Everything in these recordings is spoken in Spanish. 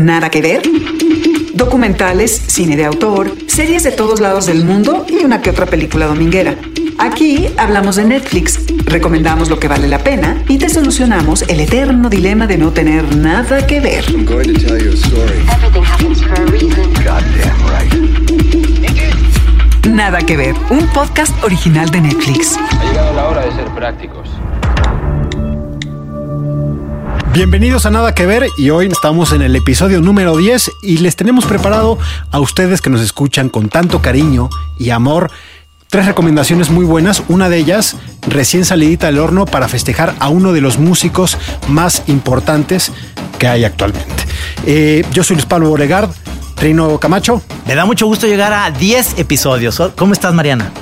Nada que ver. Documentales, cine de autor, series de todos lados del mundo y una que otra película dominguera. Aquí hablamos de Netflix, recomendamos lo que vale la pena y te solucionamos el eterno dilema de no tener nada que ver. Nada que ver, un podcast original de Netflix. Ha llegado la hora de ser prácticos. Bienvenidos a Nada que Ver y hoy estamos en el episodio número 10 y les tenemos preparado a ustedes que nos escuchan con tanto cariño y amor tres recomendaciones muy buenas. Una de ellas, recién salidita del horno para festejar a uno de los músicos más importantes que hay actualmente. Eh, yo soy Luis Pablo Boregard, Trino Camacho. Me da mucho gusto llegar a 10 episodios. ¿Cómo estás, Mariana?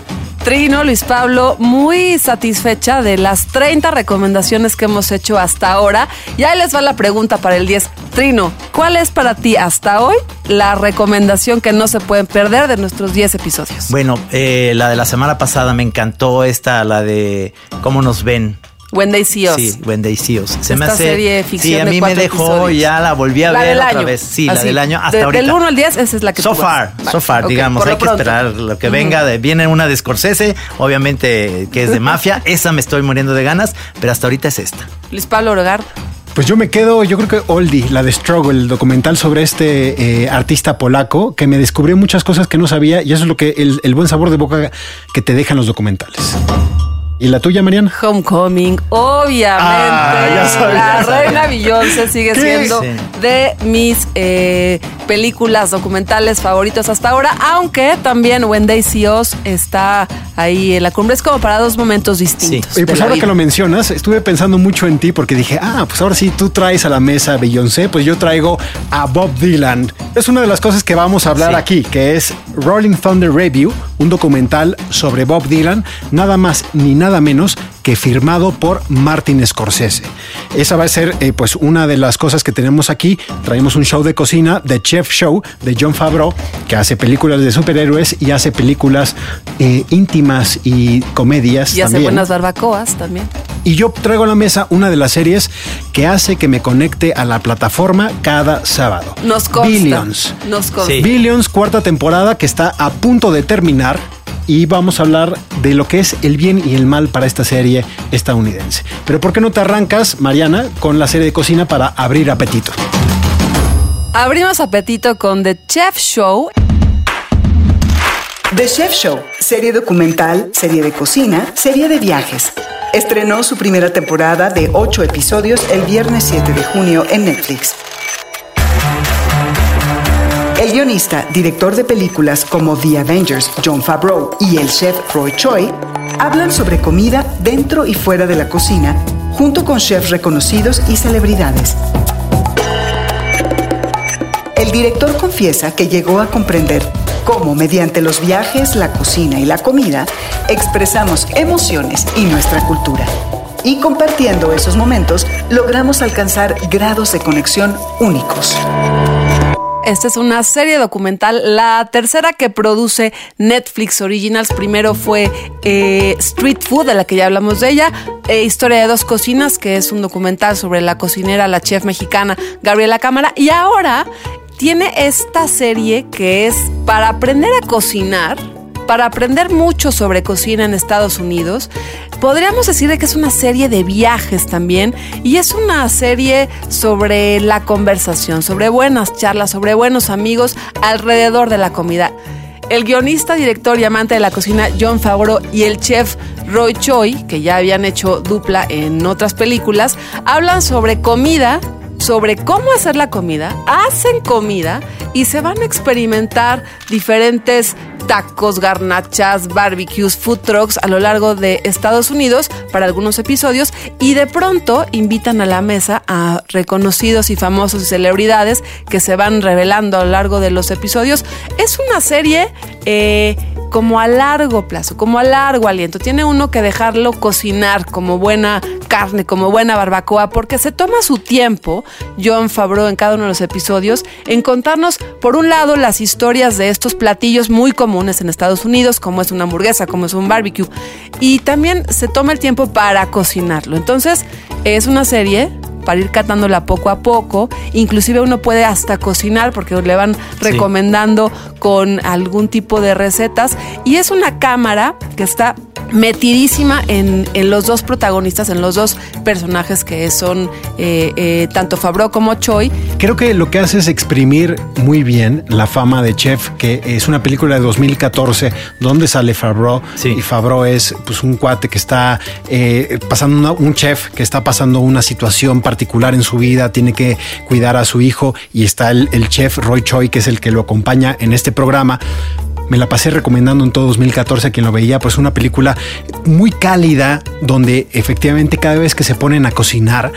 Trino, Luis Pablo, muy satisfecha de las 30 recomendaciones que hemos hecho hasta ahora. Y ahí les va la pregunta para el 10. Trino, ¿cuál es para ti hasta hoy la recomendación que no se pueden perder de nuestros 10 episodios? Bueno, eh, la de la semana pasada me encantó esta, la de cómo nos ven. When They See Us. Sí, When They See Us. Se Esta me hace, serie ficción Sí, a de mí me dejó episodios. y ya la volví a La ver otra año. vez. Sí, la del año hasta de- ahorita. Del 1 al 10, esa es la que So tú far, so far, digamos, hay que pronto. esperar lo que venga. De, viene una de Scorsese, obviamente que es de mafia. Esa me estoy muriendo de ganas, pero hasta ahorita es esta. Luis Pablo Oregar. Pues yo me quedo, yo creo que Oldie, la de Struggle, el documental sobre este eh, artista polaco que me descubrió muchas cosas que no sabía y eso es lo que el, el buen sabor de boca que te dejan los documentales. ¿Y la tuya, Mariana? Homecoming, obviamente. Ah, ya sabía. la reina Beyoncé sigue ¿Qué? siendo Sí. de mis eh, películas documentales favoritos hasta ahora, aunque también When They See Us está ahí en la cumbre. Es como para dos momentos distintos. Sí. De pues ahora vida. que lo mencionas, estuve pensando mucho en ti porque dije, ah, pues ahora sí tú traes a la mesa Beyoncé, pues yo traigo a Bob Dylan. Es una de las cosas que vamos a hablar Sí. aquí, que es Rolling Thunder Review, un documental sobre Bob Dylan, nada más ni nada menos que firmado por Martin Scorsese. Esa va a ser eh, pues una de las cosas que tenemos aquí. Traemos un show de cocina, The Chef Show, de John Favreau, que hace películas de superhéroes y hace películas eh, íntimas y comedias Y hace buenas barbacoas también. Y yo traigo a la mesa una de las series que hace que me conecte a la plataforma cada sábado. Nos consta. Billions. Nos consta. Sí. Billions, cuarta temporada que está a punto de terminar. Y vamos a hablar de lo que es el bien y el mal para esta serie estadounidense. Pero ¿por qué no te arrancas, Mariana, con la serie de cocina para abrir apetito? Abrimos apetito con The Chef Show. The Chef Show, serie documental, serie de cocina, serie de viajes. Estrenó su primera temporada de 8 episodios el viernes 7 de junio en Netflix. El guionista, director de películas como The Avengers, John Favreau, y el chef Roy Choi, hablan sobre comida dentro y fuera de la cocina, junto con chefs reconocidos y celebridades. El director confiesa que llegó a comprender cómo mediante los viajes, la cocina y la comida expresamos emociones y nuestra cultura. Y compartiendo esos momentos logramos alcanzar grados de conexión únicos. Esta es una serie documental, la tercera que produce Netflix Originals. Primero fue eh, Street Food, de la que ya hablamos de ella. eh, Historia de dos cocinas, que es un documental sobre la cocinera, la chef mexicana Gabriela Cámara. Y ahora tiene esta serie que es para aprender a cocinar. Para aprender mucho sobre cocina en Estados Unidos, podríamos decir de que es una serie de viajes también y es una serie sobre la conversación, sobre buenas charlas, sobre buenos amigos alrededor de la comida. El guionista, director y amante de la cocina John Favreau y el chef Roy Choi, que ya habían hecho dupla en otras películas, hablan sobre comida, sobre cómo hacer la comida, hacen comida y se van a experimentar diferentes tacos, garnachas, barbecues, food trucks a lo largo de Estados Unidos para algunos episodios y de pronto invitan a la mesa a reconocidos y famosos y celebridades que se van revelando a lo largo de los episodios. Es una serie eh, como a largo plazo, como a largo aliento. Tiene uno que dejarlo cocinar como buena carne, como buena barbacoa, porque se toma su tiempo, John Favreau, en cada uno de los episodios, en contarnos, por un lado, las historias de estos platillos muy comunes en Estados Unidos, como es una hamburguesa, como es un barbecue, y también se toma el tiempo para cocinarlo. Entonces, es una serie para ir catándola poco a poco. Inclusive uno puede hasta cocinar porque le van recomendando con algún tipo de recetas. Y es una cámara que está metidísima en, en los dos protagonistas, en los dos personajes que son eh, eh, tanto Fabro como Choi. Creo que lo que hace es exprimir muy bien la fama de Chef, que es una película de 2014 donde sale Favreau Sí. y Favreau es pues un cuate que está eh, pasando una- un chef que está pasando una situación particular en su vida, tiene que cuidar a su hijo y está el, el chef Roy Choi que es el que lo acompaña en este programa. Me la pasé recomendando en todo 2014 a quien lo veía, pues una película muy cálida donde efectivamente cada vez que se ponen a cocinar,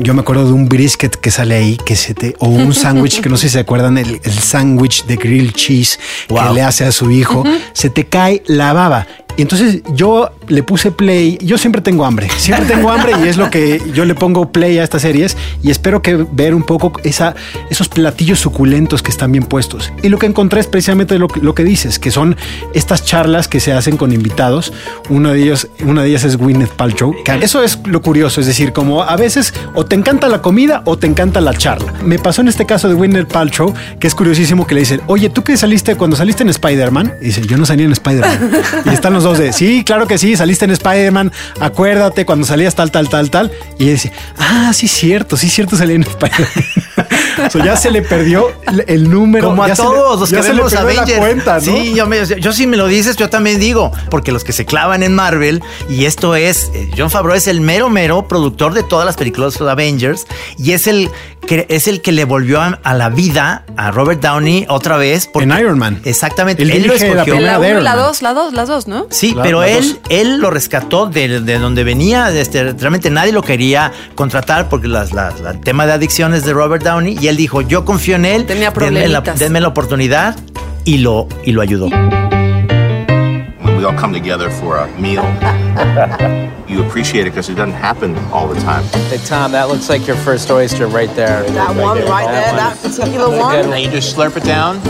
yo me acuerdo de un brisket que sale ahí, que se te, o un sándwich que no sé si se acuerdan, el, el sándwich de grilled cheese que Wow. le hace a su hijo, se te cae la baba. Y entonces yo le puse play, yo siempre tengo hambre, siempre tengo hambre y es lo que yo le pongo play a estas series y espero que ver un poco esa, esos platillos suculentos que están bien puestos. Y lo que encontré es precisamente lo, que- lo que dices, que son estas charlas que se hacen con invitados. Uno de ellos, una de ellas es Gwyneth Paltrow. que Eso es lo curioso, es decir, como a veces te encanta la comida o te encanta la charla. Me pasó en este caso de Gwyneth Paltrow, que es curiosísimo que le dicen, oye, ¿tú qué saliste cuando saliste en Spider-Man? Y dice, yo no salí en Spider-Man. y están los dos de, sí, claro que sí, saliste en Spider-Man, acuérdate cuando salías tal, tal, tal, tal. Y dice, ah, sí, cierto, sí, cierto, salí en Spider-Man. o sea, ya se le perdió el, número. Como a ya se le- todos los que se le vemos la Avengers. cuenta, ¿no? Sí, yo, me- yo sí me lo dices, yo también digo, porque los que se clavan en Marvel, y esto es, eh, John Favreau es el mero, mero productor de todas las películas de Avengers, y es el que, es el que le volvió a, a la vida a Robert Downey otra vez. porque- En Iron Man. Exactamente, Él él, lo la escogió. primera La de 1 Iron la Man. 2, la 2, las dos, ¿no? Sí, La- pero él, dos. él lo rescató de, de donde venía. Este, realmente nadie lo quería contratar porque las, las- la- el tema de adicciones de Robert Downey. Y él dijo: Yo confío en él. Tenía denme la, denme la oportunidad. Y lo, y lo ayudó. when we all come together for a meal, you appreciate it because it doesn't happen all the time. Hey, Tom, that looks like your first oyster right there. That one right there, that particular Good. one. Now you just slurp it down.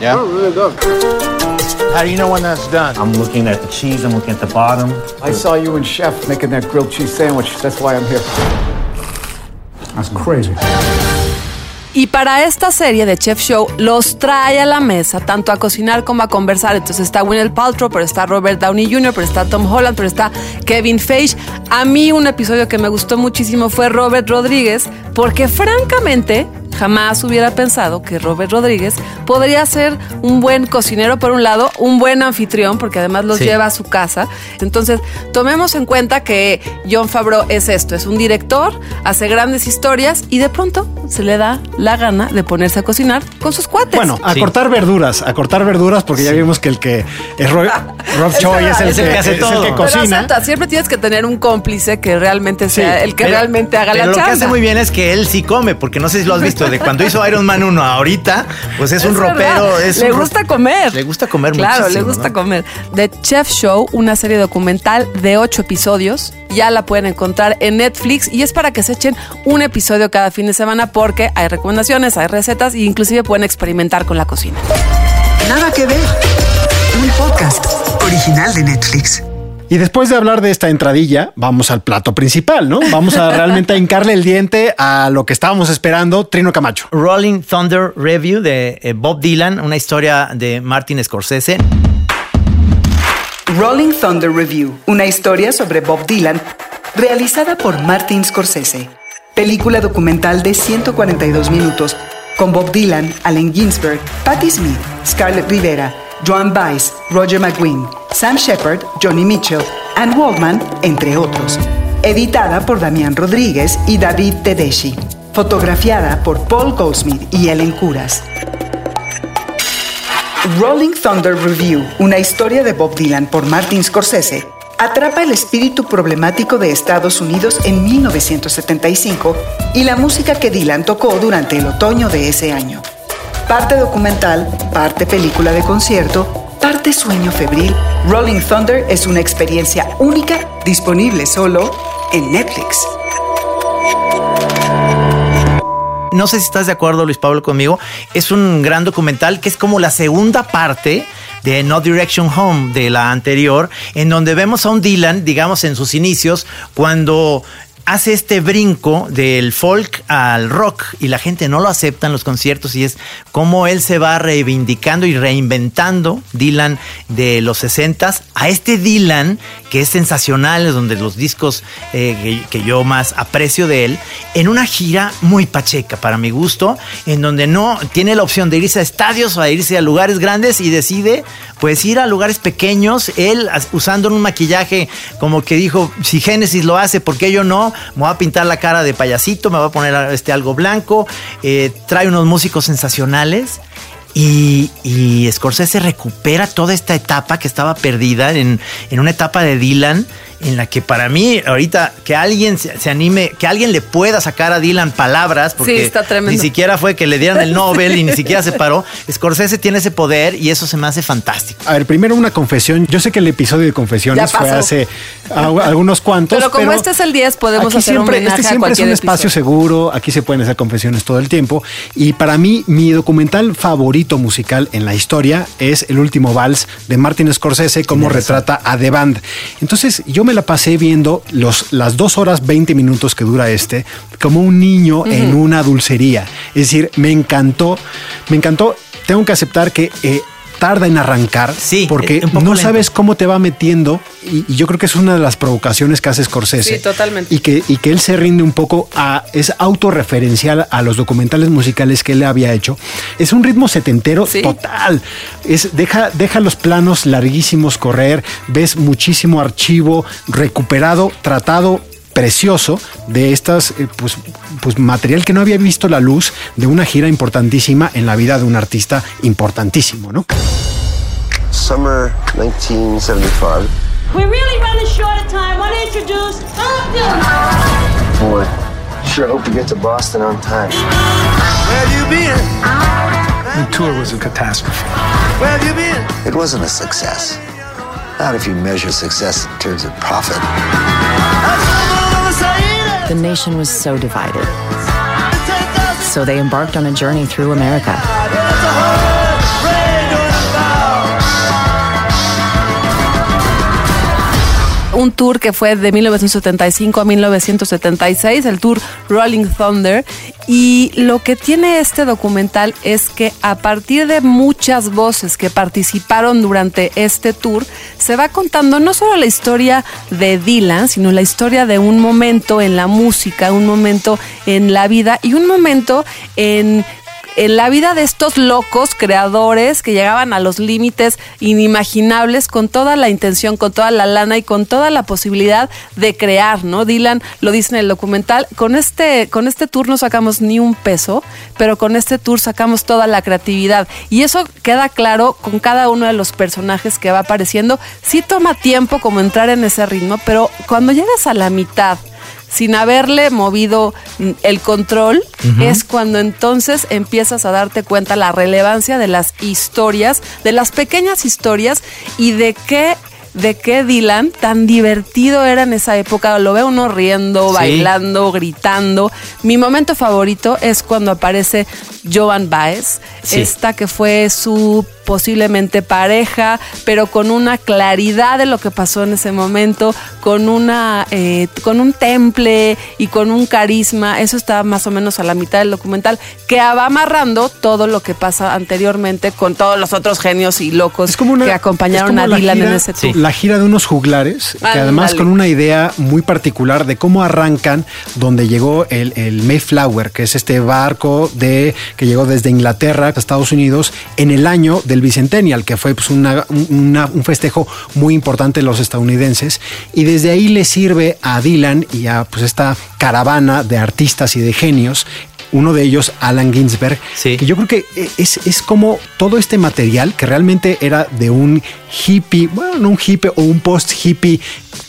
Yeah. Oh, really good. How do you know when that's done? I'm looking at the cheese, I'm looking at the bottom. I saw you and Chef making that grilled cheese sandwich. That's why I'm here. That's crazy. Y para esta serie de Chef Show los trae a la mesa tanto a cocinar como a conversar. Entonces está Gwyneth Paltrow, pero está Robert Downey Jr., pero está Tom Holland, pero está Kevin Feige. A mí un episodio que me gustó muchísimo fue Robert Rodríguez, porque francamente jamás hubiera pensado que Robert Rodríguez podría ser un buen cocinero por un lado, un buen anfitrión, porque además los Sí. lleva a su casa. Entonces, tomemos en cuenta que John Favreau es esto, es un director, hace grandes historias y de pronto se le da la gana de ponerse a cocinar con sus cuates. Bueno, a Sí. cortar verduras, a cortar verduras, porque ya vimos que el que es Roy- Rob Choi es el, Es el que hace es todo. que Pero cocina. acepta, siempre tienes que tener un cómplice que realmente sea Sí, el que Pero- realmente haga pero la lo chamba. que hace muy bien es que él sí come, porque no sé si lo has visto, de cuando hizo Iron Man 1 ahorita, pues es, un verdad. ropero. Es le un ro- gusta comer. Le gusta comer Claro, muchísimo, le gusta ¿no? comer. The Chef Show, una serie documental de ocho episodios. Ya la pueden encontrar en Netflix y es para que se echen un episodio cada fin de semana porque hay recomendaciones, hay recetas e inclusive pueden experimentar con la cocina. Nada que ver. Un podcast original de Netflix. Y después de hablar de esta entradilla, vamos al plato principal, ¿no? Vamos a realmente a hincarle el diente a lo que estábamos esperando, Trino Camacho. Rolling Thunder Review de eh, Bob Dylan, una historia de Martin Scorsese. Rolling Thunder Review, una historia sobre Bob Dylan, realizada por Martin Scorsese. Película documental de 142 minutos, con Bob Dylan, Allen Ginsberg, Patti Smith, Scarlett Rivera, Joan Baez, Roger McGuinn, Sam Shepard, Johnny Mitchell, Ann Waldman, entre otros. Editada por Damián Rodríguez y David Tedeschi. Fotografiada por Paul Goldsmith y Ellen Curas. Rolling Thunder Review, una historia de Bob Dylan por Martin Scorsese, atrapa el espíritu problemático de Estados Unidos en 1975 y la música que Dylan tocó durante el otoño de ese año. Parte documental, parte película de concierto, parte sueño febril, Rolling Thunder es una experiencia única disponible solo en Netflix. No sé si estás de acuerdo, Luis Pablo, conmigo. Es un gran documental que es como la segunda parte de No Direction Home, de la anterior, en donde vemos a un Dylan, digamos, en sus inicios, cuando hace este brinco del folk al rock y la gente no lo acepta en los conciertos y es como él se va reivindicando y reinventando Dylan de los 60 a este Dylan que es sensacional, es donde los discos eh, que, yo más aprecio de él, en una gira muy pacheca para mi gusto, en donde no tiene la opción de irse a estadios o a irse a lugares grandes y decide pues ir a lugares pequeños, él usando un maquillaje como que dijo, si Génesis lo hace, ¿por qué yo no? Me voy a pintar la cara de payasito, me voy a poner este algo blanco, eh, trae unos músicos sensacionales. Y, y Scorsese recupera toda esta etapa que estaba perdida en, en una etapa de Dylan en la que para mí ahorita que alguien se, se anime, que alguien le pueda sacar a Dylan palabras, porque Sí, está tremendo. ni siquiera fue que le dieran el Nobel y ni siquiera se paró. Scorsese tiene ese poder y eso se me hace fantástico. A ver, primero una confesión. Yo sé que el episodio de confesiones fue hace a- algunos cuantos. Pero como este es el 10, podemos aquí hacer siempre, homenaje Este a siempre es un cualquier espacio episodio. seguro. Aquí se pueden hacer confesiones todo el tiempo. Y para mí, mi documental favorito musical en la historia es El último vals de Martin Scorsese, cómo retrata a The Band. Entonces, yo me la pasé viendo los, las dos horas 20 minutos que dura este, como un niño en una dulcería. Es decir, me encantó, me encantó. Tengo que aceptar que eh, tarda en arrancar, Sí, porque no lento. sabes cómo te va metiendo y, y yo creo que es una de las provocaciones que hace Scorsese. Sí, totalmente. Y que, y que él se rinde un poco a, es autorreferencial a los documentales musicales que él había hecho. Es un ritmo setentero Sí. total. Es, deja, deja los planos larguísimos correr, ves muchísimo archivo recuperado, tratado precioso de estas eh, pues, pues material que no había visto la luz de una gira importantísima en la vida de un artista importantísimo, ¿no? Summer 1975. We're really running short of time. Want to introduce Bob Dylan. Boy, sure hope to get to Boston on time. The tour was a catastrophe. It wasn't a success. Not if you measure success in terms of profit. The nation was so divided. So they embarked on a journey through America. Un tour que fue de 1975 a 1976, el tour Rolling Thunder. Y lo que tiene este documental es que a partir de muchas voces que participaron durante este tour, se va contando no solo la historia de Dylan, sino la historia de un momento en la música, un momento en la vida y un momento en en la vida de estos locos creadores que llegaban a los límites inimaginables con toda la intención, con toda la lana y con toda la posibilidad de crear, ¿no? Dylan lo dice en el documental, con este, con este tour no sacamos ni un peso, pero con este tour sacamos toda la creatividad. Y eso queda claro con cada uno de los personajes que va apareciendo. Sí toma tiempo como entrar en ese ritmo, pero cuando llegas a la mitad, sin haberle movido mm, el control, es cuando entonces empiezas a darte cuenta la relevancia de las historias, de las pequeñas historias y de qué de qué Dylan tan divertido era en esa época. Lo ve uno riendo, Sí. bailando, gritando. Mi momento favorito es cuando aparece Joan Baez, Sí. esta que fue su posiblemente pareja, pero con una claridad de lo que pasó en ese momento, con una eh, con un temple y con un carisma. Eso está más o menos a la mitad del documental, que va amarrando todo lo que pasa anteriormente con todos los otros genios y locos que acompañaron a Dylan en ese tour. La gira de unos juglares, que además con una idea muy particular de cómo arrancan, donde llegó el, el Mayflower, que es este barco de que llegó desde Inglaterra a Estados Unidos en el año del Bicentennial, que fue pues, un festejo muy importante de los estadounidenses. Y desde ahí le sirve a Dylan y a pues, esta caravana de artistas y de genios uno de ellos, Alan Ginsberg, que yo creo que es, es como todo este material que realmente era de un hippie, bueno, no un hippie o un post-hippie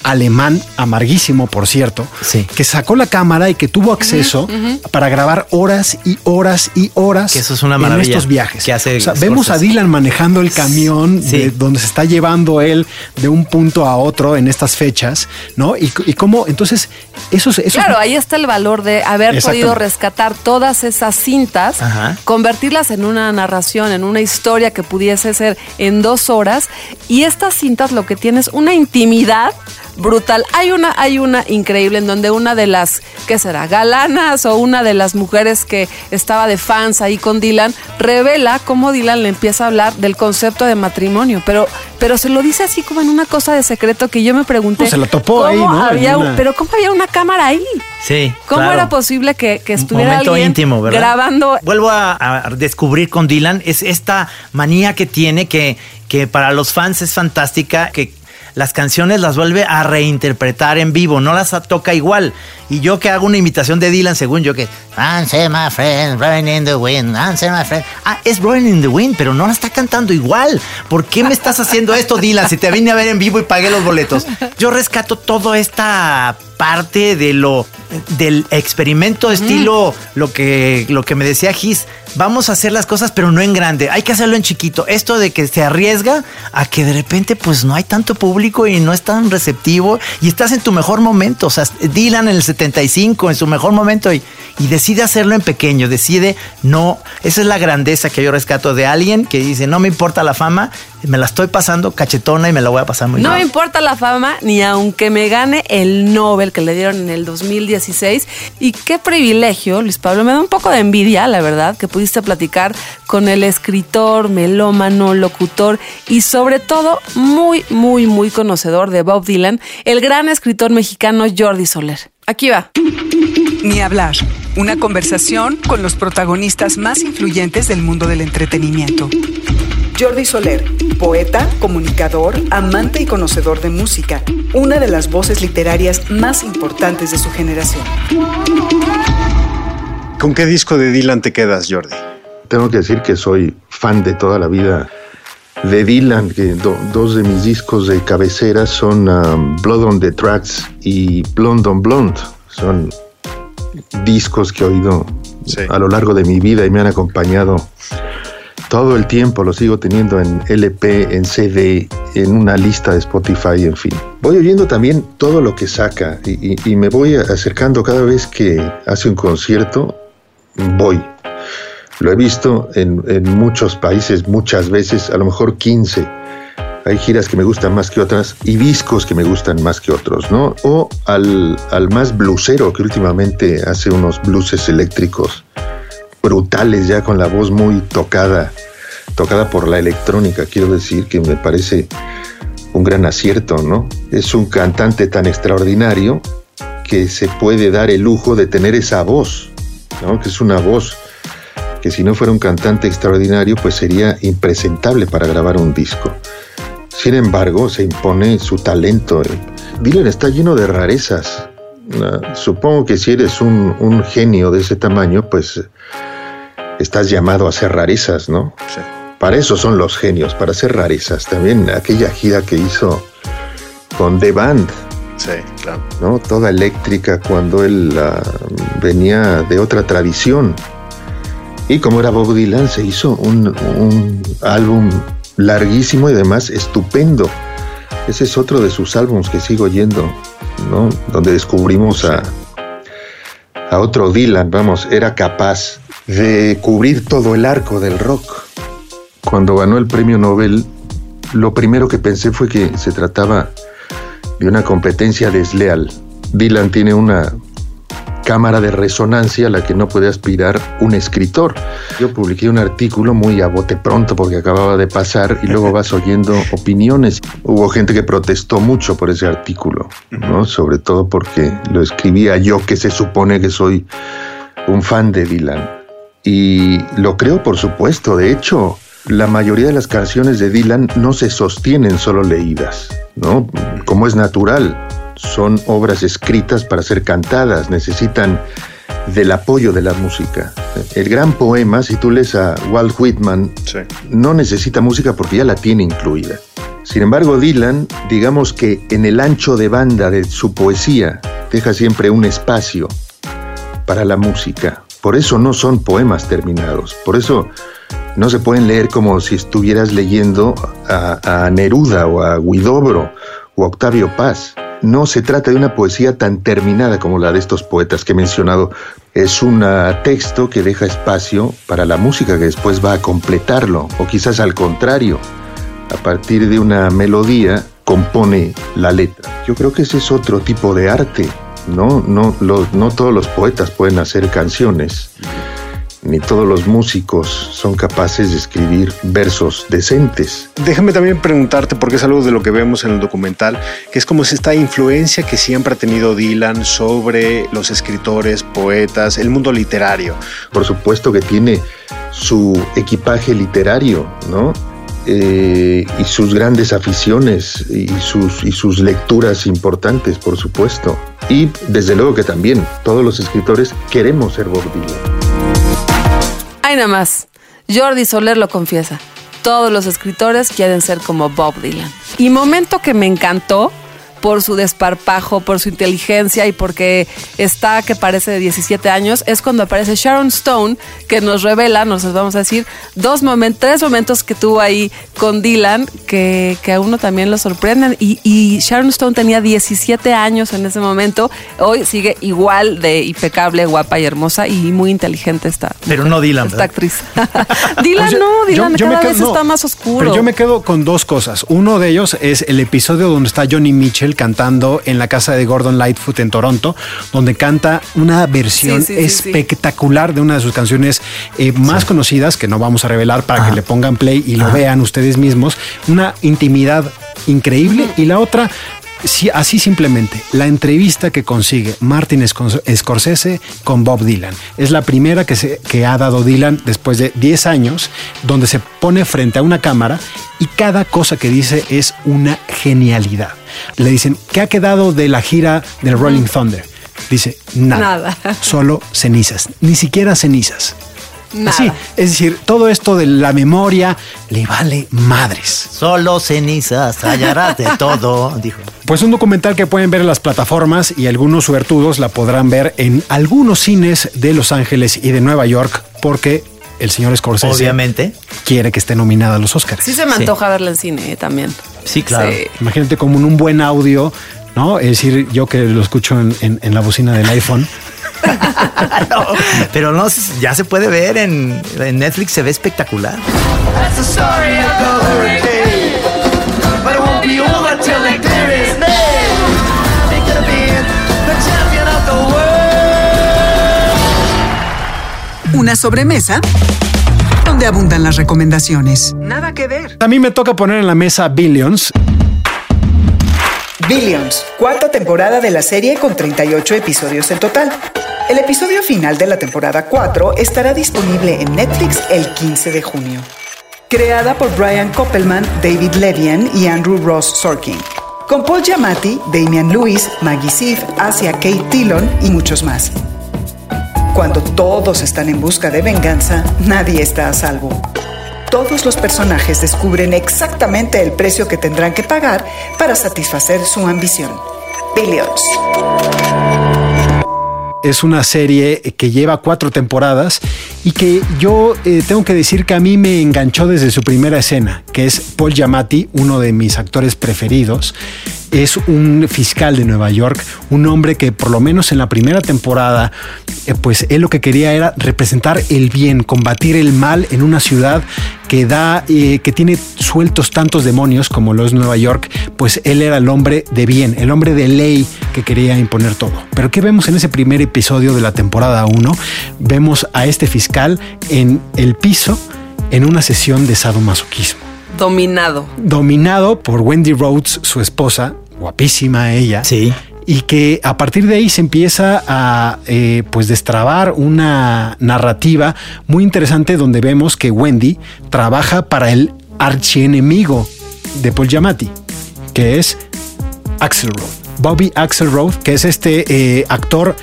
alemán, amarguísimo, por cierto, que sacó la cámara y que tuvo acceso para grabar horas y horas y horas Que eso es una en maravilla estos viajes. que hace O sea, vemos a. Dylan manejando el camión Sí. de donde se está llevando él de un punto a otro en estas fechas, ¿no? Y, y cómo, entonces, esos, esos Claro, ahí está el valor de haber podido rescatar todas esas cintas, Ajá. convertirlas en una narración, en una historia que pudiese ser en dos horas. Y estas cintas lo que tienes una intimidad brutal. Hay una, hay una increíble en donde una de las, ¿qué será? Galanas o una de las mujeres que estaba de fans ahí con Dylan, revela cómo Dylan le empieza a hablar del concepto de matrimonio, pero, pero se lo dice así como en una cosa de secreto que yo me pregunté. No, se lo topó ¿cómo ahí, ¿no? había una- Pero ¿cómo había una cámara ahí? Sí. ¿Cómo claro. era posible que, que estuviera momento alguien íntimo, ¿verdad? grabando? Vuelvo a, a descubrir con Dylan es esta manía que tiene que, que para los fans es fantástica, que las canciones las vuelve a reinterpretar en vivo, no las toca igual. Y yo que hago una imitación de Dylan, según yo que Answer my friend, in the wind, answer my friend. Ah, es blowing in the wind, pero no la está cantando igual. ¿Por qué me estás haciendo esto, Dylan? Si te vine a ver en vivo y pagué los boletos. Yo rescato toda esta parte de lo del experimento estilo lo que lo que me decía Gis vamos a hacer las cosas pero no en grande. Hay que hacerlo en chiquito. Esto de que se arriesga a que de repente pues no hay tanto público y no es tan receptivo y estás en tu mejor momento. O sea Dylan en el 75 en su mejor momento y, y decide hacerlo en pequeño decide no. Esa es la grandeza que yo rescato de alguien que dice no me importa la fama me la estoy pasando cachetona y me la voy a pasar muy No me bien importa la fama, ni aunque me gane el Nobel que le dieron en el 2016. Y qué privilegio, Luis Pablo, me da un poco de envidia, la verdad, que pudiste platicar con el escritor, melómano, locutor y sobre todo muy, muy, muy conocedor de Bob Dylan, el gran escritor mexicano Jordi Soler. Aquí va. Ni hablar. Una conversación con los protagonistas más influyentes del mundo del entretenimiento. Jordi Soler, poeta, comunicador, amante y conocedor de música, una de las voces literarias más importantes de su generación. ¿Con qué disco de Dylan te quedas, Jordi? Tengo que decir que soy fan de toda la vida de Dylan, que do- dos de mis discos de cabecera son um, Blood on the Tracks y Blonde on Blonde. Son discos que he oído a lo largo de mi vida y me han acompañado todo el tiempo. Los sigo teniendo en LP, en CD, en una lista de Spotify, en fin. Voy oyendo también todo lo que saca y, me voy acercando cada vez que hace un concierto. Voy. Lo he visto en, muchos países muchas veces, a lo mejor 15. Hay giras que me gustan más que otras y discos que me gustan más que otros, ¿no? O al, al más blusero que últimamente hace unos blues eléctricos brutales ya con la voz muy tocada, tocada por la electrónica, quiero decir que me parece un gran acierto, ¿no? Es un cantante tan extraordinario que se puede dar el lujo de tener esa voz, ¿no? Que es una voz que si no fuera un cantante extraordinario, pues sería impresentable para grabar un disco. Sin embargo, se impone su talento. Dylan está lleno de rarezas. Supongo que si eres un, un genio de ese tamaño, pues estás llamado a hacer rarezas, ¿no? Para eso son los genios, para hacer rarezas. También aquella gira que hizo con The Band, Sí, claro. ¿no? Toda eléctrica cuando él ah, venía de otra tradición. Y como era Bob Dylan, se hizo un, un álbum larguísimo y además estupendo. Ese es otro de sus álbumes que sigo oyendo, Donde descubrimos a, a otro Dylan, vamos, era capaz de cubrir todo el arco del rock. Cuando ganó el premio Nobel, lo primero que pensé fue que se trataba de una competencia desleal. Dylan tiene una cámara de resonancia a la que no puede aspirar un escritor. Yo publiqué un artículo muy a bote pronto porque acababa de pasar y luego vas oyendo opiniones. Hubo gente que protestó mucho por ese artículo, ¿no? Sobre todo porque lo escribía yo que se supone que soy un fan de Dylan. Y lo creo, por supuesto. De hecho, la mayoría de las canciones de Dylan no se sostienen solo leídas, ¿no? Como es natural. Son obras escritas para ser cantadas, necesitan del apoyo de la música. El gran poema, si tú lees a Walt Whitman, no necesita música porque ya la tiene incluida. Sin embargo, Dylan, digamos que en el ancho de banda de su poesía, deja siempre un espacio para la música. Por eso no son poemas terminados. Por eso no se pueden leer como si estuvieras leyendo a, a Neruda o a Guidobro o a Octavio Paz. No se trata de una poesía tan terminada como la de estos poetas que he mencionado. Es un ah, texto que deja espacio para la música que después va a completarlo, o quizás al contrario. A partir de una melodía compone la letra. Yo creo que ese es otro tipo de arte, ¿no? No, no todos los poetas pueden hacer canciones, ni todos los músicos son capaces de escribir versos decentes. Déjame también preguntarte, porque es algo de lo que vemos en el documental, que es como si esta influencia que siempre ha tenido Dylan sobre los escritores, poetas, el mundo literario. Por supuesto que tiene su equipaje literario, ¿no? Eh, y sus grandes aficiones y sus, y sus lecturas importantes, por supuesto. Y desde luego que también todos los escritores queremos ser Bob Dylan. Nada más. Jordi Soler lo confiesa. Todos los escritores quieren ser como Bob Dylan. Y momento que me encantó por su desparpajo, por su inteligencia y porque está que parece de 17 años, es cuando aparece Sharon Stone, que nos revela, nos vamos a decir, dos momentos, tres momentos que tuvo ahí con Dylan que, que a uno también lo sorprenden. Y, y Sharon Stone tenía 17 años en ese momento, hoy sigue igual de impecable, guapa y hermosa y muy inteligente esta. Pero no Dylan, Esta ¿verdad? actriz. Dylan Pues yo- no, Dylan yo- yo me cada quedo- vez no, está más oscuro. Pero yo me quedo con dos cosas. Uno de ellos es el episodio donde está Johnny Mitchell cantando en la casa de Gordon Lightfoot en Toronto, donde canta una versión Sí, sí, sí, sí. espectacular de una de sus canciones eh, más conocidas, que no vamos a revelar para que le pongan play y lo vean ustedes mismos. Una intimidad increíble. Y la otra, sí, así simplemente, la entrevista que consigue Martin Scor- Scorsese con Bob Dylan. Es la primera que, se, que ha dado Dylan después de 10 años, donde se pone frente a una cámara y cada cosa que dice es una genialidad. Le dicen, ¿qué ha quedado de la gira del Rolling Thunder? Dice, nada, Nada. solo cenizas, ni siquiera cenizas. Nada. Así, es decir, todo esto de la memoria le vale madres. Solo cenizas, hallarás de todo, dijo. Pues un documental que pueden ver en las plataformas y algunos suertudos la podrán ver en algunos cines de Los Ángeles y de Nueva York porque el señor Scorsese Obviamente. quiere que esté nominada a los Oscars. Sí se me antoja verla en cine eh, también. Sí, claro. Sí. Imagínate como en un buen audio, ¿no? Es decir, yo que lo escucho en, en- en la bocina del iPhone. No, pero no, ya se puede ver en, en Netflix, se ve espectacular. Una sobremesa donde abundan las recomendaciones. Nada que ver. A mí me toca poner en la mesa Billions. Billions, cuarta temporada de la serie con 38 episodios en total. El episodio final de la temporada 4 estará disponible en Netflix el 15 de junio. Creada por Brian Koppelman, David Levian y Andrew Ross Sorkin. Con Paul Giamatti, Damian Lewis, Maggie Siff, Asia Kate Dillon y muchos más. Cuando todos están en busca de venganza, nadie está a salvo. Todos los personajes descubren exactamente el precio que tendrán que pagar para satisfacer su ambición. Billions. Es una serie que lleva cuatro temporadas y que yo eh, tengo que decir que a mí me enganchó desde su primera escena, que es Paul Giamatti, uno de mis actores preferidos. Es un fiscal de Nueva York, un hombre que por lo menos en la primera temporada, eh, pues él lo que quería era representar el bien, combatir el mal en una ciudad que da, eh, que tiene sueltos tantos demonios como lo es Nueva York, pues él era el hombre de bien, el hombre de ley que quería imponer todo. Pero ¿qué vemos en ese primer episodio de la temporada 1? Vemos a este fiscal en el piso en una sesión de sadomasoquismo Dominado. dominado por Wendy Rhodes, su esposa, guapísima ella. Sí. Y que a partir de ahí se empieza a eh, pues destrabar una narrativa muy interesante donde vemos que Wendy trabaja para el archienemigo de Paul Giamatti, que es Axelrod. Bobby Axelrod, que es este eh, actor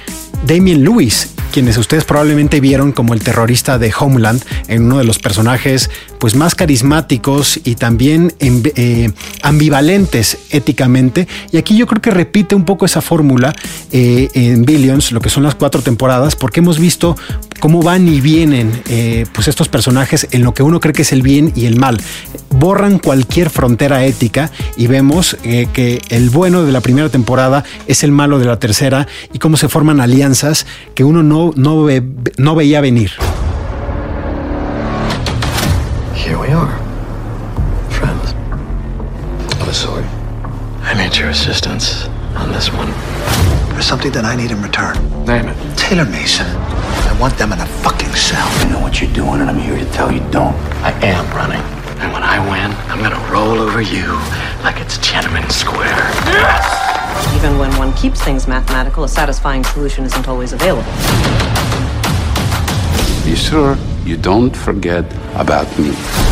Damien Lewis, quienes ustedes probablemente vieron como el terrorista de Homeland en uno de los personajes pues más carismáticos y también eh, ambivalentes éticamente. Y aquí yo creo que repite un poco esa fórmula eh, en Billions, lo que son las cuatro temporadas, porque hemos visto cómo van y vienen eh, pues estos personajes en lo que uno cree que es el bien y el mal. Borran cualquier frontera ética y vemos eh, que el bueno de la primera temporada es el malo de la tercera y cómo se forman alianzas que uno no, no, ve- no veía venir. Here we are. Friends. Of a sort. resistance on this one. There's something that I need in return. Name it. Taylor Mason. I want them in a fucking cell. I know what you're doing, and I'm here to tell you don't. I am running. And when I win, I'm gonna roll over you like it's Tiananmen Square. Even when one keeps things mathematical, a satisfying solution isn't always available. Be sure you don't forget about me.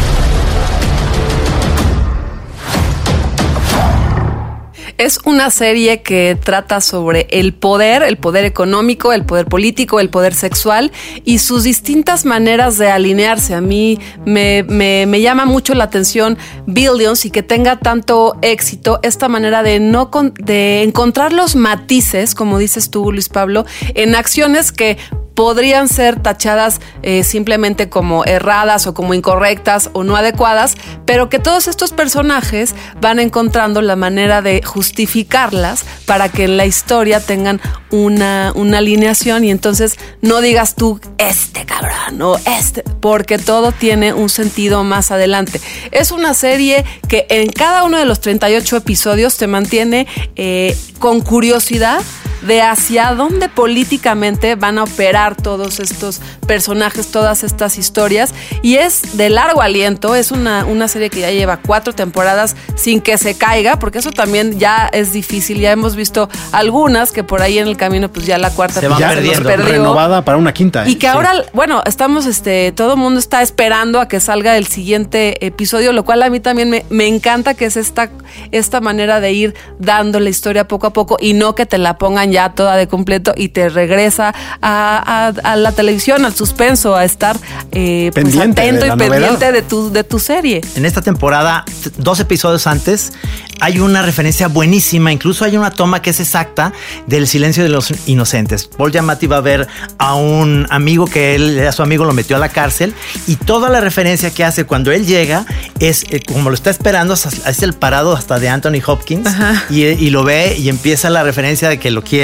Es una serie que trata sobre el poder, el poder económico, el poder político, el poder sexual y sus distintas maneras de alinearse. A mí me, me- llama mucho la atención Billions y que tenga tanto éxito esta manera de no de encontrar los matices, como dices tú, Luis Pablo, en acciones que podrían ser tachadas eh, simplemente como erradas o como incorrectas o no adecuadas, pero que todos estos personajes van encontrando la manera de justificarlas para que en la historia tengan una, una alineación y entonces no digas tú este cabrón o este, porque todo tiene un sentido más adelante. Es una serie que en cada uno de los 38 episodios te mantiene eh, con curiosidad de hacia dónde políticamente van a operar todos estos personajes, todas estas historias. Y es de largo aliento, es una, una serie que ya lleva cuatro temporadas sin que se caiga, porque eso también ya es difícil. Ya hemos visto algunas que por ahí en el camino, pues ya la cuarta Se van ya perdiendo. perdió. Renovada para una quinta. ¿eh? Y que ahora, bueno, estamos, este, todo el mundo está esperando a que salga el siguiente episodio, lo cual a mí también me, me encanta que es esta, esta manera de ir dando la historia poco a poco y no que te la pongan ya toda de completo y te regresa a, a- a la televisión, al suspenso, a estar eh, pues, Pendiente de atento y novedad. pendiente de tu, de tu serie. En esta temporada, dos episodios antes, hay una referencia buenísima, incluso hay una toma que es exacta del silencio de los inocentes. Paul Giamatti va a ver a un amigo que él, a su amigo lo metió a la cárcel y toda la referencia que hace cuando él llega es eh, como lo está esperando, es es el parado hasta de Anthony Hopkins y, y lo ve y empieza la referencia de que lo quiere,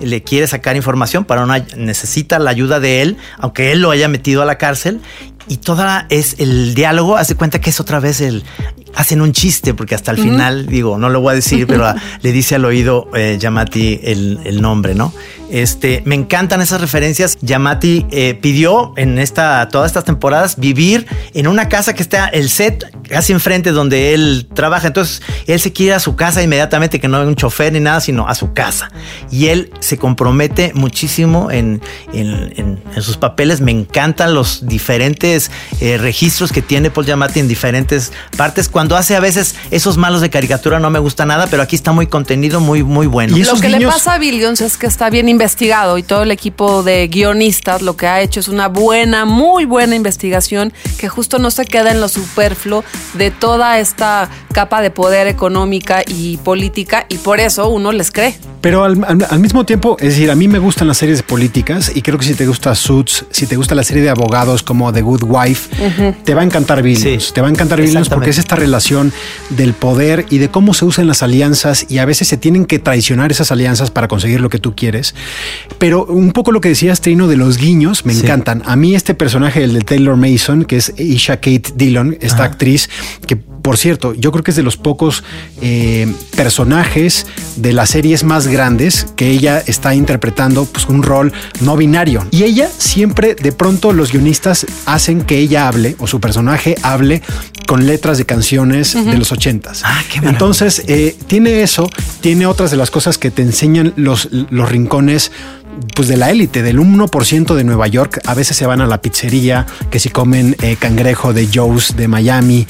le quiere sacar información para una, necesita la ayuda de él, aunque él lo haya metido a la cárcel. Y toda es el diálogo, hace cuenta que es otra vez el hacen un chiste porque hasta el final digo no lo voy a decir pero ah, le dice al oído eh, Yamati el, el nombre no este me encantan esas referencias. Yamati eh, pidió en esta todas estas temporadas vivir en una casa que está el set casi enfrente donde él trabaja. Entonces él se quiere ir a su casa inmediatamente que no hay un chofer ni nada sino a su casa. Y él se compromete muchísimo en, en, en- en sus papeles. Me encantan los diferentes eh, registros que tiene Paul Giamatti en diferentes partes. Cuando hace a veces esos malos de caricatura no me gusta nada pero aquí está muy contenido muy muy bueno. Lo que le pasa a Billions es que está bien investigado y todo el equipo de guionistas lo que ha hecho es una buena, muy buena investigación que justo no se queda en lo superfluo de toda esta capa de poder económica y política y por eso uno les cree. Pero al, al- al mismo tiempo, es decir, a mí me gustan las series políticas y creo que si te gusta Suits, si te gusta la serie de abogados como The Good Wife, te va a encantar Billions. te va a encantar Billions porque es esta relación del poder y de cómo se usan las alianzas y a veces se tienen que traicionar esas alianzas para conseguir lo que tú quieres. Pero un poco lo que decías, Trino, de los guiños, me encantan. A mí este personaje, el de Taylor Mason, que es Isha Kate Dillon, esta Ajá. actriz, que por cierto, yo creo que es de los pocos eh, personajes de las series más grandes que ella está interpretando pues, un rol no binario. Y ella siempre, de pronto, los guionistas hacen que ella hable o su personaje hable con letras de canciones de los ochentas. Entonces, eh, tiene eso, tiene otras de las cosas que te enseñan los, los rincones pues de la élite, del 1% de Nueva York. A veces se van a la pizzería, que si comen eh, cangrejo de Joe's de Miami,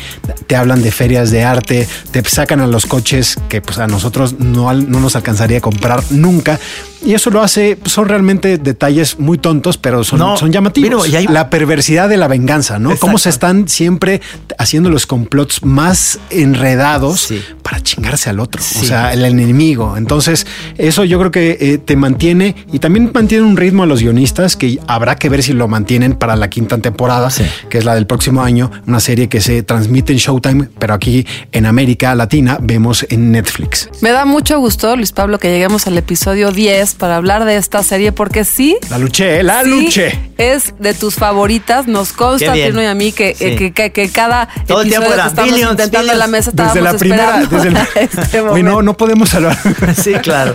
te hablan de ferias de arte, te sacan a los coches que pues a nosotros no, no nos alcanzaría a comprar nunca. Y eso lo hace, son realmente detalles muy tontos, pero son, No, son llamativos. hay- La perversidad de la venganza, ¿no? Cómo se están siempre haciendo los complots más enredados para chingarse al otro, o sea, el enemigo. Entonces, eso yo creo que eh, te mantiene y también también mantienen un ritmo a los guionistas que habrá que ver si lo mantienen para la quinta temporada, que es la del próximo año, una serie que se transmite en Showtime, pero aquí en América Latina vemos en Netflix. Me da mucho gusto, Luis Pablo, que lleguemos al episodio 10 para hablar de esta serie, porque sí. La luché, la sí luché. Es de tus favoritas. Nos consta. Tino y a mí, que, Sí. eh, que, que- que cada Todo el episodio tiempo que era estamos billions, intentando en la billions. mesa estábamos Desde la primera, esperando desde el- este Hoy no, no podemos hablar. Sí, claro.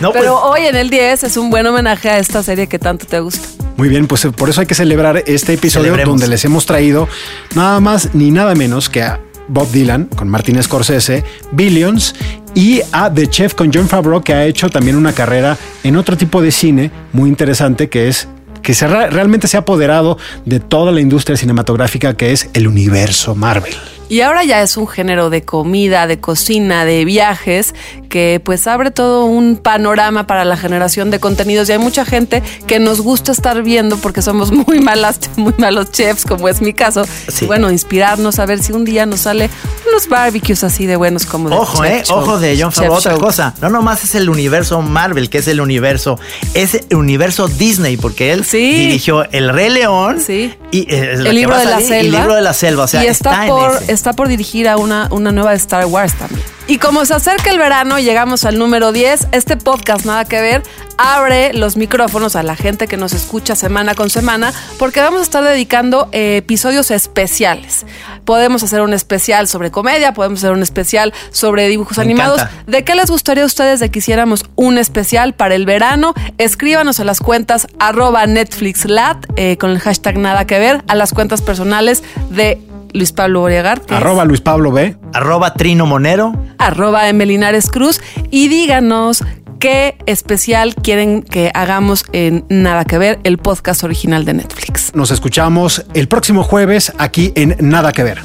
No, pues, Pero hoy en el 10 es un buen homenaje a esta serie que tanto te gusta. Muy bien, pues eh, por eso hay que celebrar este episodio Celebremos. donde les hemos traído nada más ni nada menos que a Bob Dylan con Martin Scorsese, Billions y a The Chef con John Favreau que ha hecho también una carrera en otro tipo de cine muy interesante que es que se realmente se ha apoderado de toda la industria cinematográfica que es el universo Marvel. Y ahora ya es un género de comida, de cocina, de viajes, que pues abre todo un panorama para la generación de contenidos. Y hay mucha gente que nos gusta estar viendo porque somos muy malas, muy malos chefs, como es mi caso. Sí. Bueno, inspirarnos a ver si un día nos sale unos barbecues así de buenos como de Ojo, Chef eh, Show. ojo de John Favreau, otra Show. cosa. No nomás es el universo Marvel, que es el universo, es el universo Disney, porque él Sí. dirigió El Rey León Sí. y eh, El libro de la selva. El libro de la selva, o sea, y está, en por, está por dirigir a una, una nueva de Star Wars también. Y como se acerca el verano y llegamos al número 10, este podcast Nada que ver abre los micrófonos a la gente que nos escucha semana con semana porque vamos a estar dedicando eh, episodios especiales. Podemos hacer un especial sobre comedia, podemos hacer un especial sobre dibujos Me animados. encanta. ¿De qué les gustaría a ustedes de que hiciéramos un especial para el verano? Escríbanos a las cuentas arroba NetflixLat eh, con el hashtag nada que ver, a las cuentas personales de Luis Pablo es Arroba Luis Pablo B. Arroba Trino Monero. arroba Emelinares Cruz y díganos qué especial quieren que hagamos en Nada que ver, el podcast original de Netflix. Nos escuchamos el próximo jueves aquí en Nada que ver.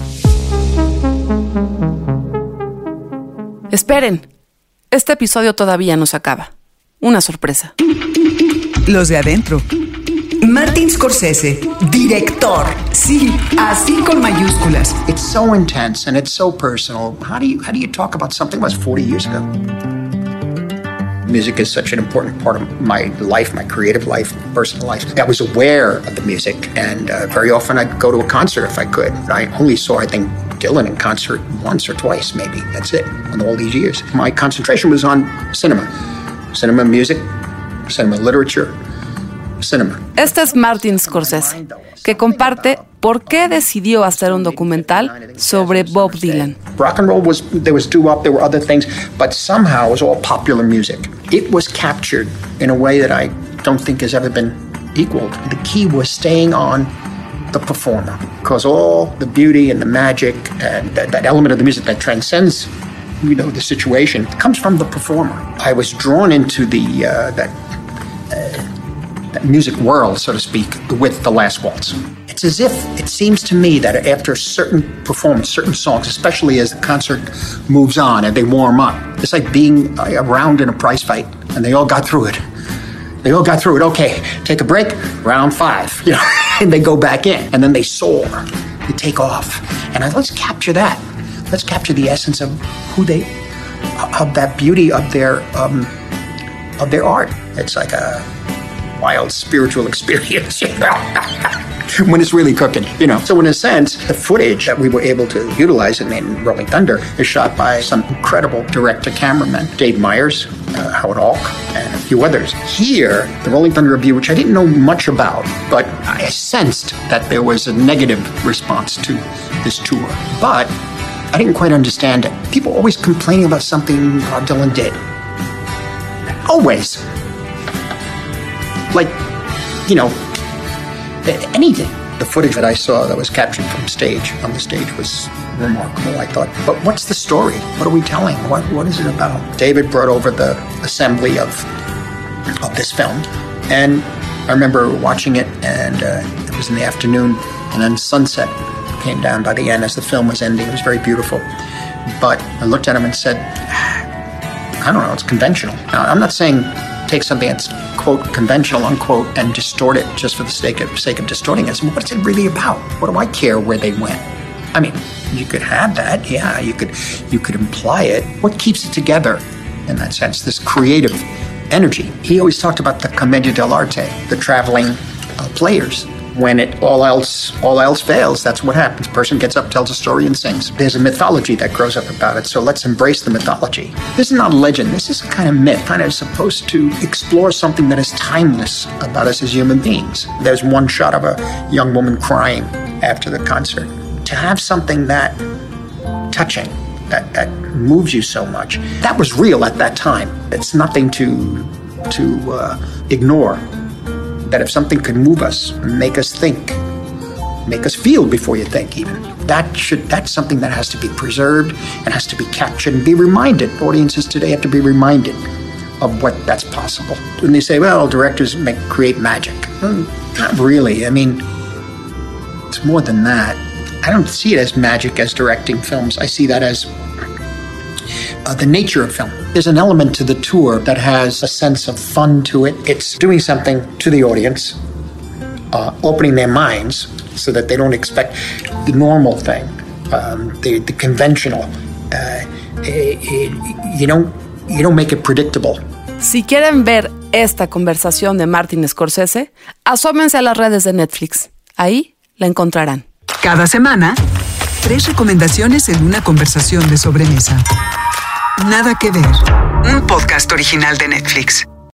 Esperen, este episodio todavía no se acaba. Una sorpresa. Los de adentro. Martin Scorsese, director. Sí, así con mayúsculas. It's so intense and it's so personal. How do you how do you talk about something that was 40 years ago? Music is such an important part of my life, my creative life, personal life. I was aware of the music, and uh, very often I'd go to a concert if I could. I only saw, I think, Dylan in concert once or twice, maybe. That's it, in all these years. My concentration was on cinema, cinema music, cinema literature, cinema. Este es Martin Scorsese, que comparte por qué decidió hacer un documental sobre Bob Dylan. Rock and roll was there was doo wop, there were other things, but somehow it was all popular music. It was captured in a way that I don't think has ever been equaled. The key was staying on the performer, because all the beauty and the magic and that, that element of the music that transcends, you know, the situation comes from the performer. I was drawn into the uh, that that music world, so to speak, with the last waltz. It's as if it seems to me that after certain performance, certain songs, especially as the concert moves on and they warm up, it's like being around in a prize fight, and they all got through it. They all got through it. Okay, take a break. Round five, you know, and they go back in, and then they soar, they take off, and I, let's capture that. Let's capture the essence of who they, of that beauty of their, um, of their art. It's like a wild spiritual experience, when it's really cooking, you know. So in a sense, the footage that we were able to utilize in, in Rolling Thunder is shot by some incredible director cameramen, Dave Myers, uh, Howard Hawk, and a few others. Here, the Rolling Thunder review, which I didn't know much about, but I sensed that there was a negative response to this tour. But I didn't quite understand it. People always complaining about something Bob Dylan did. Always like, you know, anything. The footage that I saw that was captured from stage on the stage was remarkable. I thought, but what's the story? What are we telling? What what is it about? David brought over the assembly of of this film, and I remember watching it, and uh, it was in the afternoon, and then sunset came down by the end as the film was ending. It was very beautiful, but I looked at him and said, I don't know, it's conventional. Now, I'm not saying take something that's quote conventional unquote and distort it just for the sake of sake of distorting it. What's it really about? What do I care where they went? I mean, you could have that, yeah. You could you could imply it. What keeps it together in that sense? This creative energy. He always talked about the commedia dell'arte, the traveling uh, players. When it all else all else fails, that's what happens. Person gets up, tells a story, and sings. There's a mythology that grows up about it, so let's embrace the mythology. This is not a legend. This is a kind of myth, kind of supposed to explore something that is timeless about us as human beings. There's one shot of a young woman crying after the concert. To have something that touching, that, that moves you so much, that was real at that time. It's nothing to to uh, ignore that if something could move us, make us think, make us feel before you think even, that should that's something that has to be preserved and has to be captured and be reminded. Audiences today have to be reminded of what that's possible. When they say, well, directors make create magic. Well, not really. I mean, it's more than that. I don't see it as magic as directing films. I see that as uh, the nature of film. There's an element to the tour that has a sense of fun to it. It's doing something to the audience, uh, opening their minds so that they don't expect the normal thing, um, the, the conventional. Uh, eh, eh, you don't you don't make it predictable. Si quieren ver esta conversación de Martin Scorsese, asómense a las redes de Netflix. Ahí la encontrarán. Cada semana, tres recomendaciones en una conversación de sobremesa. Nada que ver. Un podcast original de Netflix.